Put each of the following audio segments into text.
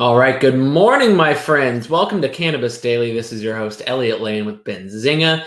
All right. Good morning, my friends. Welcome to Cannabis Daily. This is your host, Elliot Lane with Benzinga.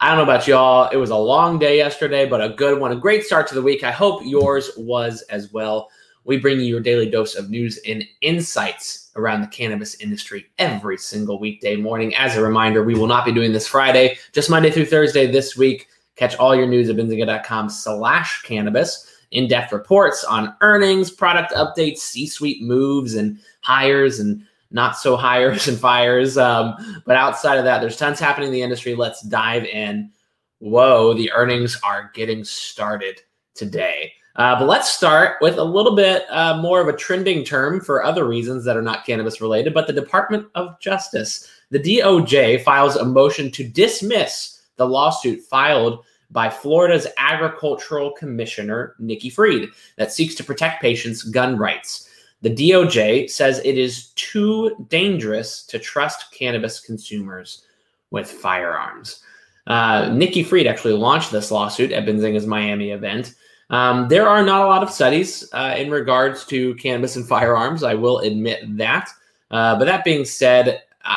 I don't know about y'all. It was a long day yesterday, but a good one. A great start to the week. I hope yours was as well. We bring you your daily dose of news and insights around the cannabis industry every single weekday morning. As a reminder, we will not be doing this Friday, just Monday through Thursday this week. Catch all your news at benzinga.com slash cannabis in-depth reports on earnings, product updates, C-suite moves, and hires and not so hires and fires. Um, but outside of that, there's tons happening in the industry. Let's dive in. Whoa, the earnings are getting started today. Uh, but let's start with a little bit uh, more of a trending term for other reasons that are not cannabis related, but the Department of Justice. The DOJ files a motion to dismiss the lawsuit filed by Florida's agricultural commissioner, Nikki Fried, that seeks to protect patients' gun rights. The DOJ says it is too dangerous to trust cannabis consumers with firearms. Uh, Nikki Fried actually launched this lawsuit at Benzinga's Miami event. Um, there are not a lot of studies uh, in regards to cannabis and firearms. I will admit that. Uh, but that being said, uh,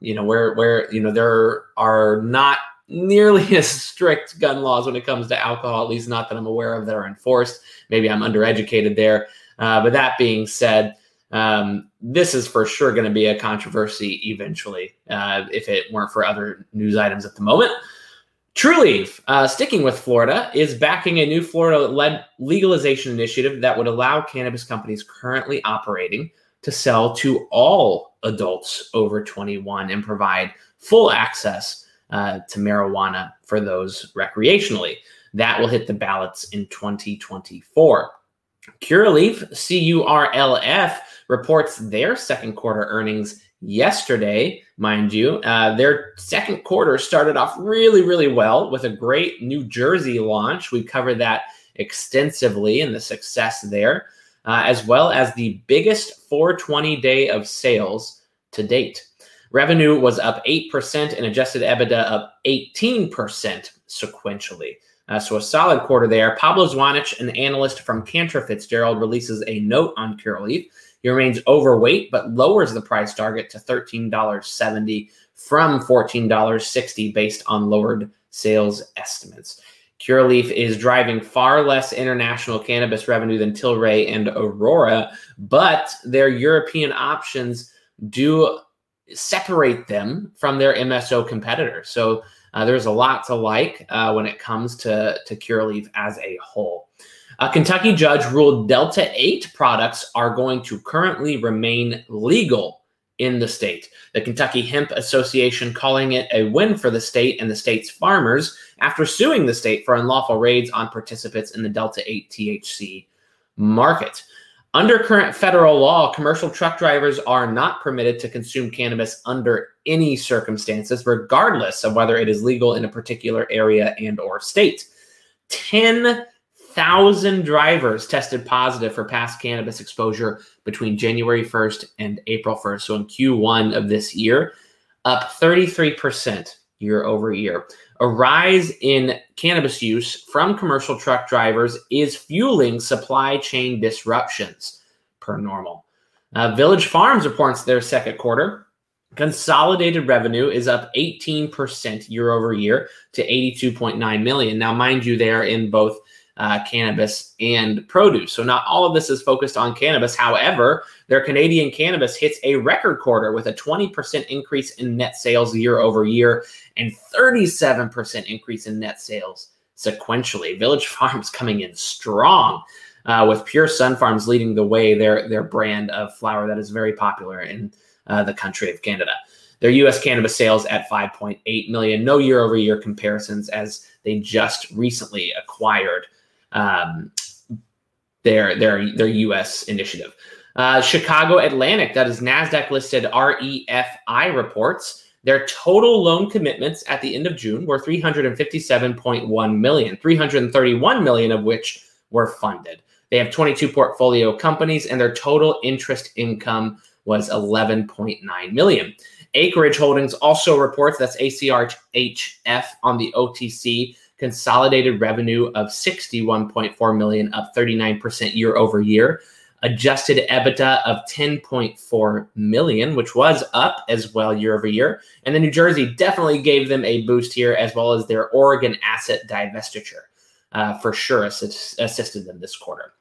you know where where you know there are not nearly as strict gun laws when it comes to alcohol, at least not that I'm aware of that are enforced. Maybe I'm undereducated there. Uh, but that being said, um, this is for sure going to be a controversy eventually, uh, if it weren't for other news items at the moment. Trulieve, uh, sticking with Florida, is backing a new Florida led legalization initiative that would allow cannabis companies currently operating to sell to all adults over 21 and provide full access uh, to marijuana for those recreationally. That will hit the ballots in 2024. Curaleaf, C U R L F, reports their second quarter earnings yesterday, mind you. Uh, their second quarter started off really, really well with a great New Jersey launch. We covered that extensively and the success there, uh, as well as the biggest 420 day of sales to date. Revenue was up 8% and adjusted EBITDA up 18% sequentially. Uh, so a solid quarter there. Pablo Zuanic, an analyst from Cantor Fitzgerald, releases a note on Curaleaf. He remains overweight, but lowers the price target to $13.70 from $14.60 based on lowered sales estimates. Curaleaf is driving far less international cannabis revenue than Tilray and Aurora, but their European options do separate them from their MSO competitors. So uh, there's a lot to like uh, when it comes to, to Curaleaf as a whole. A Kentucky judge ruled Delta 8 products are going to currently remain legal in the state. The Kentucky Hemp Association calling it a win for the state and the state's farmers after suing the state for unlawful raids on participants in the Delta 8 THC market. Under current federal law, commercial truck drivers are not permitted to consume cannabis under any circumstances, regardless of whether it is legal in a particular area and or state. 10,000 drivers tested positive for past cannabis exposure between January 1st and April 1st. So in Q1 of this year, up 33% year over year. A rise in cannabis use from commercial truck drivers is fueling supply chain disruptions per normal. Uh, Village Farms reports their second quarter. Consolidated revenue is up 18% year over year to 82.9 million. Now, mind you, they are in both uh, cannabis and produce. So not all of this is focused on cannabis. However, their Canadian cannabis hits a record quarter with a 20% increase in net sales year over year and 37% increase in net sales sequentially. Village Farms coming in strong. Uh, with Pure Sun Farms leading the way, their their brand of flower that is very popular in uh, the country of Canada. Their U.S. cannabis sales at 5.8 million, no year-over-year comparisons, as they just recently acquired um, their their their U.S. initiative. Uh, Chicago Atlantic, that is Nasdaq listed REFI reports. Their total loan commitments at the end of June were 357.1 million, 331 million of which were funded. They have 22 portfolio companies, and their total interest income was 11.9 million. Acreage Holdings also reports that's ACRHF on the OTC consolidated revenue of 61.4 million, up 39% year over year. adjusted EBITDA of 10.4 million, which was up as well year over year. And then New Jersey definitely gave them a boost here, as well as their Oregon asset divestiture uh, for sure assist, assisted them this quarter.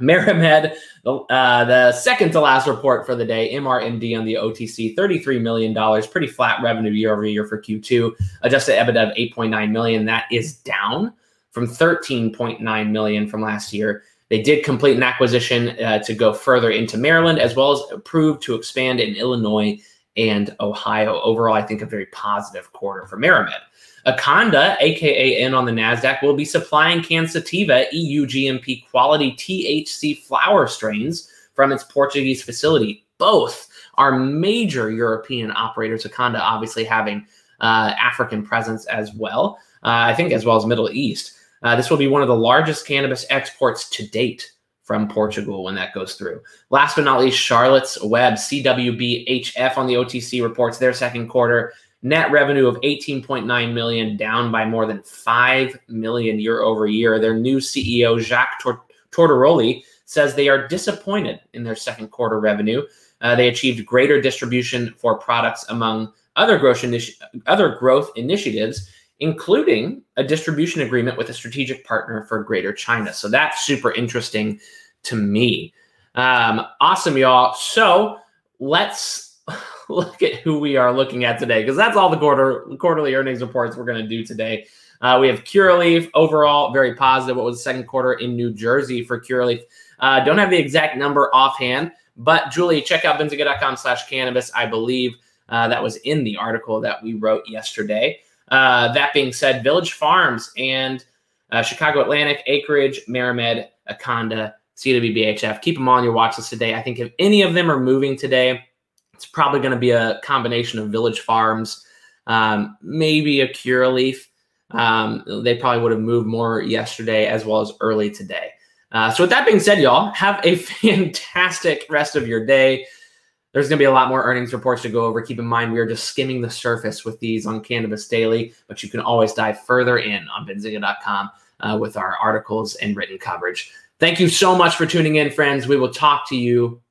MariMed, uh, the second to last report for the day, MRMD on the OTC, $33 million, pretty flat revenue year over year for Q2. Adjusted EBITDA of 8.9 million, that is down from 13.9 million from last year. They did complete an acquisition uh, to go further into Maryland, as well as approved to expand in Illinois and Ohio. Overall, I think a very positive quarter for MariMed. Akanda, AKAN on the NASDAQ, will be supplying Cansativa EU GMP quality THC flower strains from its Portuguese facility. Both are major European operators, Akanda obviously having uh, African presence as well, uh, I think as well as Middle East. Uh, this will be one of the largest cannabis exports to date from Portugal when that goes through. Last but not least, Charlotte's Web, CWBHF on the OTC reports their second quarter net revenue of 18.9 million down by more than 5 million year over year. Their new ceo jacques tortoroli says they are disappointed in their second quarter revenue. Uh, they achieved greater distribution for products among other growth, initi- other growth initiatives including a distribution agreement with a strategic partner for greater china. So that's super interesting to me. Um, awesome y'all. So let's look at who we are looking at today because that's all the quarter quarterly earnings reports we're going to do today. Uh, we have Curaleaf overall very positive. What was the second quarter in New Jersey for Curaleaf? Uh, don't have the exact number offhand, but Julie, check out benzinga.com slash cannabis. I believe uh, that was in the article that we wrote yesterday. Uh, that being said, Village Farms and uh, Chicago Atlantic, Acreage, MariMed, Akanda, CWBHF, keep them on your watch list today. I think if any of them are moving today, it's probably going to be a combination of Village Farms, um, maybe a Curaleaf. Um, they probably would have moved more yesterday as well as early today. Uh, so, with that being said, y'all, have a fantastic rest of your day. There's going to be a lot more earnings reports to go over. Keep in mind, we are just skimming the surface with these on Cannabis Daily, but you can always dive further in on benzinga.com uh, with our articles and written coverage. Thank you so much for tuning in, friends. We will talk to you